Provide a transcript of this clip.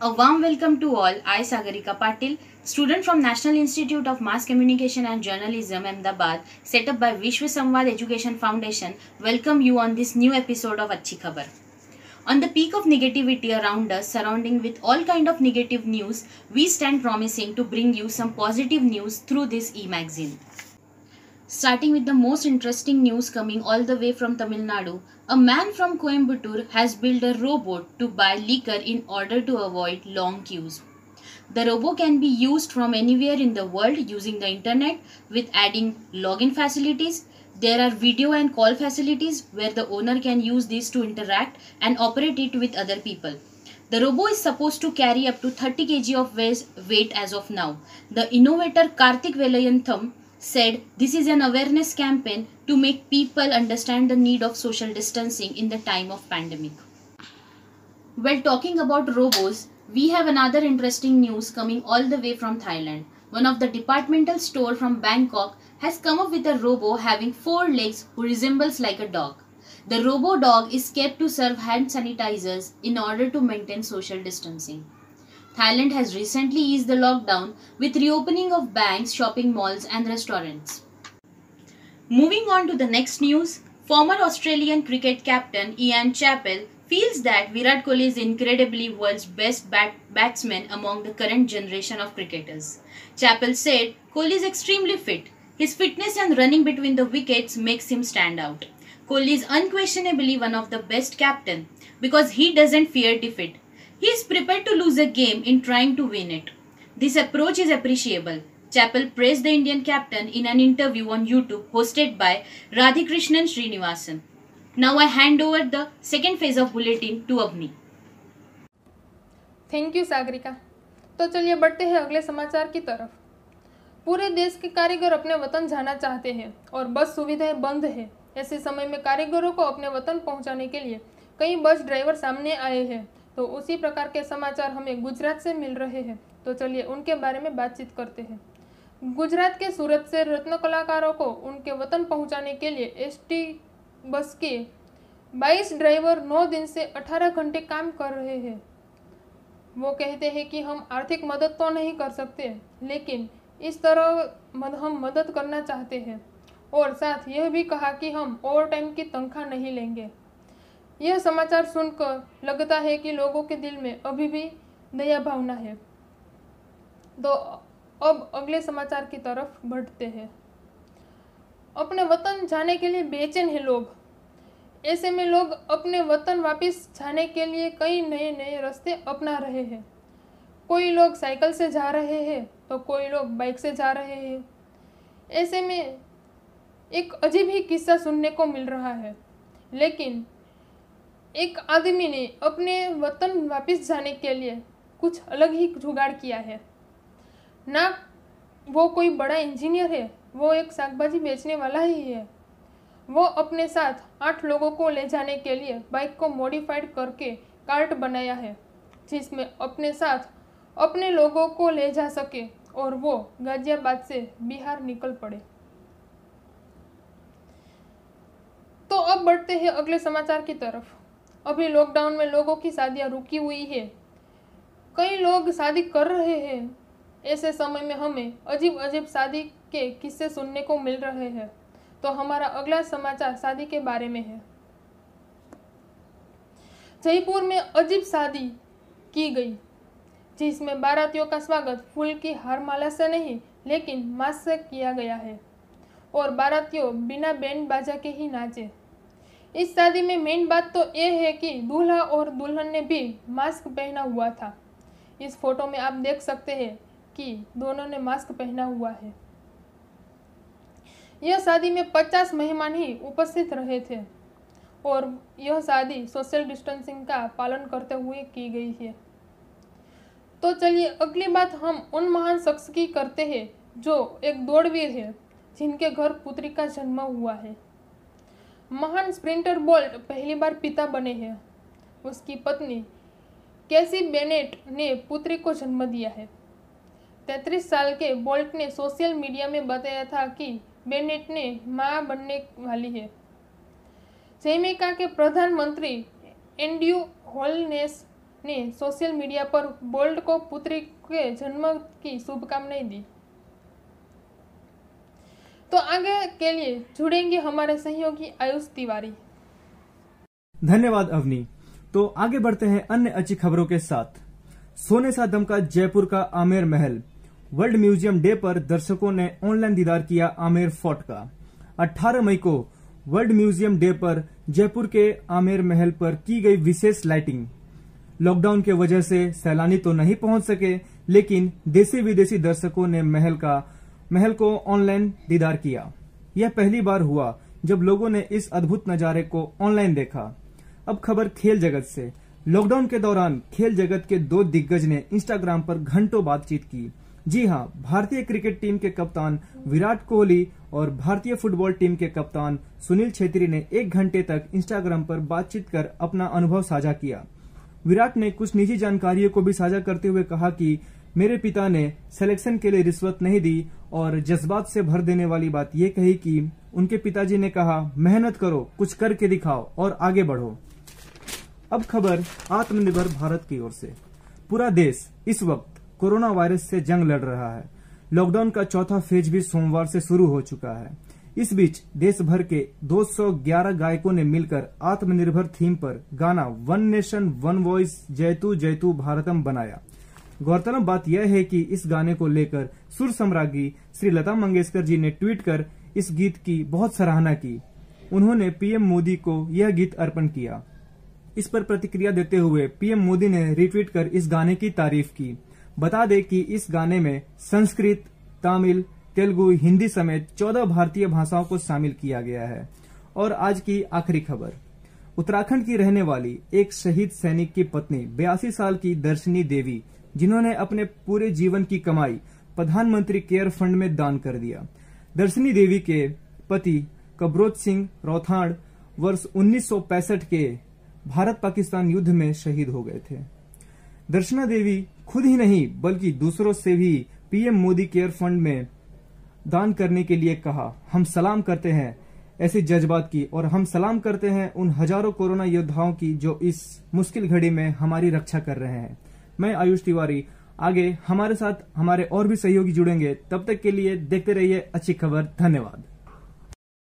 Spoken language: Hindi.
A warm welcome to all. I, Sagarika Patil, student from National Institute of Mass Communication and Journalism, Ahmedabad, set up by Vishwa Samvad Education Foundation, welcome you on this new episode of Achhi Khabar. On the peak of negativity around us, surrounding with all kind of negative news, we stand promising to bring you some positive news through this e-magazine. Starting with the most interesting news coming all the way from Tamil Nadu, a man from Coimbatore has built a robot to buy liquor in order to avoid long queues. The robot can be used from anywhere in the world using the internet with adding login facilities. There are video and call facilities where the owner can use these to interact and operate it with other people. The robot is supposed to carry up to 30 kg of weight as of now. The innovator Karthik Velayantham said this is an awareness campaign to make people understand the need of social distancing in the time of pandemic. While talking about robots, we have another interesting news coming all the way from Thailand. One of the departmental store from Bangkok has come up with a robo having four legs who resembles like a dog. The robo dog is kept to serve hand sanitizers in order to maintain social distancing. Thailand has recently eased the lockdown with reopening of banks, shopping malls and restaurants. Moving on to the next news, former Australian cricket captain Ian Chappell feels that Virat Kohli is incredibly world's best bat batsman among the current generation of cricketers. Chappell said Kohli is extremely fit. His fitness and running between the wickets makes him stand out. Kohli is unquestionably one of the best captain because he doesn't fear defeat. He is prepared to lose a game in trying to win it. This approach is appreciable. Chappell praised the Indian captain in an interview on YouTube hosted by Radhikrishnan Srinivasan. Now I hand over the second phase of bulletin to Avni. Thank you Sagarika तो चलिए बढ़ते हैं अगले समाचार की तरफ़ पूरे देश के कारीगर अपने वतन जाना चाहते हैं और बस सुविधाएँ बंद है ऐसे समय में कारीगरों को अपने वतन पहुँचाने के लिए कई बस ड्राइवर सामने आए हैं तो उसी प्रकार के समाचार हमें गुजरात से मिल रहे हैं। तो चलिए उनके बारे में बातचीत करते हैं। गुजरात के सूरत से रत्न कलाकारों को उनके वतन पहुँचाने के लिए एसटी बस के 22 ड्राइवर 9 दिन से 18 घंटे काम कर रहे हैं। वो कहते हैं कि हम आर्थिक मदद तो नहीं कर सकते लेकिन इस तरह मद, हम मदद करना चाहते हैं। और साथ यह भी कहा कि हम ओवर टाइम की तनख्वाह नहीं लेंगे। यह समाचार सुनकर लगता है कि लोगों के दिल में अभी भी दया भावना है। तो अब अगले समाचार की तरफ़ बढ़ते हैं। अपने वतन जाने के लिए बेचैन है लोग। ऐसे में लोग अपने वतन वापस जाने के लिए कई नए नए रास्ते अपना रहे हैं। कोई लोग साइकिल से जा रहे हैं तो कोई लोग बाइक से जा रहे हैं। ऐसे में एक अजीब ही किस्सा सुनने को मिल रहा है। लेकिन एक आदमी ने अपने वतन वापस जाने के लिए कुछ अलग ही जुगाड़ किया है। ना वो कोई बड़ा इंजीनियर है, वो एक शाकभाजी बेचने वाला ही है। वो अपने साथ आठ लोगों को ले जाने के लिए बाइक को मॉडिफाइड करके कार्ट बनाया है, जिसमें अपने साथ अपने लोगों को ले जा सके और वो गाजियाबाद से बिहार निकल पड़े। तो अब बढ़ते हैं अगले समाचार की तरफ़। अभी लॉकडाउन में लोगों की शादियाँ रुकी हुई है। कई लोग शादी कर रहे हैं। ऐसे समय में हमें अजीब अजीब शादी के किस्से सुनने को मिल रहे हैं। तो हमारा अगला समाचार शादी के बारे में है। जयपुर में अजीब शादी की गई, जिसमें बारातियों का स्वागत फूल की हार माला से नहीं, लेकिन मास्क से किया गया है। और बारातियों बिना बैंड बाजा के ही नाचे। इस शादी में मेन बात तो ये है कि दूल्हा और दुल्हन ने भी मास्क पहना हुआ था। इस फ़ोटो में आप देख सकते हैं कि दोनों ने मास्क पहना हुआ है। यह शादी में 50 मेहमान ही उपस्थित रहे थे और यह शादी सोशल डिस्टेंसिंग का पालन करते हुए की गई है। तो चलिए अगली बात हम उन महान शख्स की करते हैं जो एक दौड़वीर है, जिनके घर पुत्री का जन्म हुआ है। महान स्प्रिंटर बोल्ट पहली बार पिता बने हैं। उसकी पत्नी कैसी बेनेट ने पुत्री को जन्म दिया है। तैतीस साल के बोल्ट ने सोशल मीडिया में बताया था कि बेनेट ने माँ बनने वाली है। जैमिका के प्रधानमंत्री एंड्यू होलनेस ने सोशल मीडिया पर बोल्ट को पुत्री के जन्म की शुभकामनाएँ दी। तो आगे के लिए जुड़ेंगे हमारे सहयोगी आयुष तिवारी। धन्यवाद, अवनी। तो आगे बढ़ते हैं अन्य अच्छी खबरों के साथ। सोने सा दमका जयपुर का आमेर महल। वर्ल्ड म्यूज़ियम डे पर दर्शकों ने ऑनलाइन दीदार किया आमेर फोर्ट का। 18 मई को वर्ल्ड म्यूज़ियम डे पर जयपुर के आमेर महल पर की गई विशेष लाइटिंग। लॉकडाउन के वजह से सैलानी तो नहीं पहुँच सके, लेकिन देसी विदेशी दर्शकों ने महल का महल को ऑनलाइन दीदार किया। यह पहली बार हुआ जब लोगों ने इस अद्भुत नजारे को ऑनलाइन देखा। अब खबर खेल जगत से। लॉकडाउन के दौरान खेल जगत के दो दिग्गज ने इंस्टाग्राम पर घंटों बातचीत की। जी हाँ, भारतीय क्रिकेट टीम के कप्तान विराट कोहली और भारतीय फुटबॉल टीम के कप्तान सुनील छेत्री ने एक घंटे तक इंस्टाग्राम पर बातचीत कर अपना अनुभव साझा किया। विराट ने कुछ निजी जानकारियों को भी साझा करते हुए कहा कि, मेरे पिता ने सिलेक्शन के लिए रिश्वत नहीं दी और जज्बात से भर देने वाली बात यह कही कि उनके पिताजी ने कहा, मेहनत करो, कुछ करके दिखाओ और आगे बढ़ो। अब खबर आत्मनिर्भर भारत की ओर से। पूरा देश इस वक्त कोरोना वायरस से जंग लड़ रहा है। लॉकडाउन का चौथा फ़ेज़ भी सोमवार से शुरू हो चुका है। इस बीच देश भर के 211 गायकों ने मिलकर आत्मनिर्भर थीम पर गाना वन नेशन, वन वॉइस जयतु जयतु भारतम बनाया। गौरतलब बात यह है कि इस गाने को लेकर सुर सम्राज्ञी श्री लता मंगेशकर जी ने ट्वीट कर इस गीत की बहुत सराहना की। उन्होंने पीएम मोदी को यह गीत अर्पण किया। इस पर प्रतिक्रिया देते हुए पीएम मोदी ने रिट्वीट कर इस गाने की तारीफ़ की। बता दें कि इस गाने में संस्कृत, तमिल, तेलुगु, हिंदी समेत चौदह भारतीय भाषाओं को शामिल किया गया है। और आज की आखिरी खबर। उत्तराखंड की रहने वाली एक शहीद सैनिक की पत्नी बयासी साल की दर्शनी देवी जिन्होंने अपने पूरे जीवन की कमाई प्रधानमंत्री केयर फंड में दान कर दिया। दर्शनी देवी के पति कबरोत सिंह रौथाड़ वर्ष 1965 के भारत पाकिस्तान युद्ध में शहीद हो गए थे। दर्शना देवी खुद ही नहीं, बल्कि दूसरों से भी पीएम मोदी केयर फंड में दान करने के लिए कहा, हम सलाम करते हैं ऐसे जज्बात की, और हम सलाम करते हैं उन हज़ारों कोरोना योद्धाओं की जो इस मुश्किल घड़ी में हमारी रक्षा कर रहे हैं। मैं आयुष तिवारी। आगे हमारे साथ हमारे और भी सहयोगी जुड़ेंगे। तब तक के लिए देखते रहिए अच्छी खबर। धन्यवाद।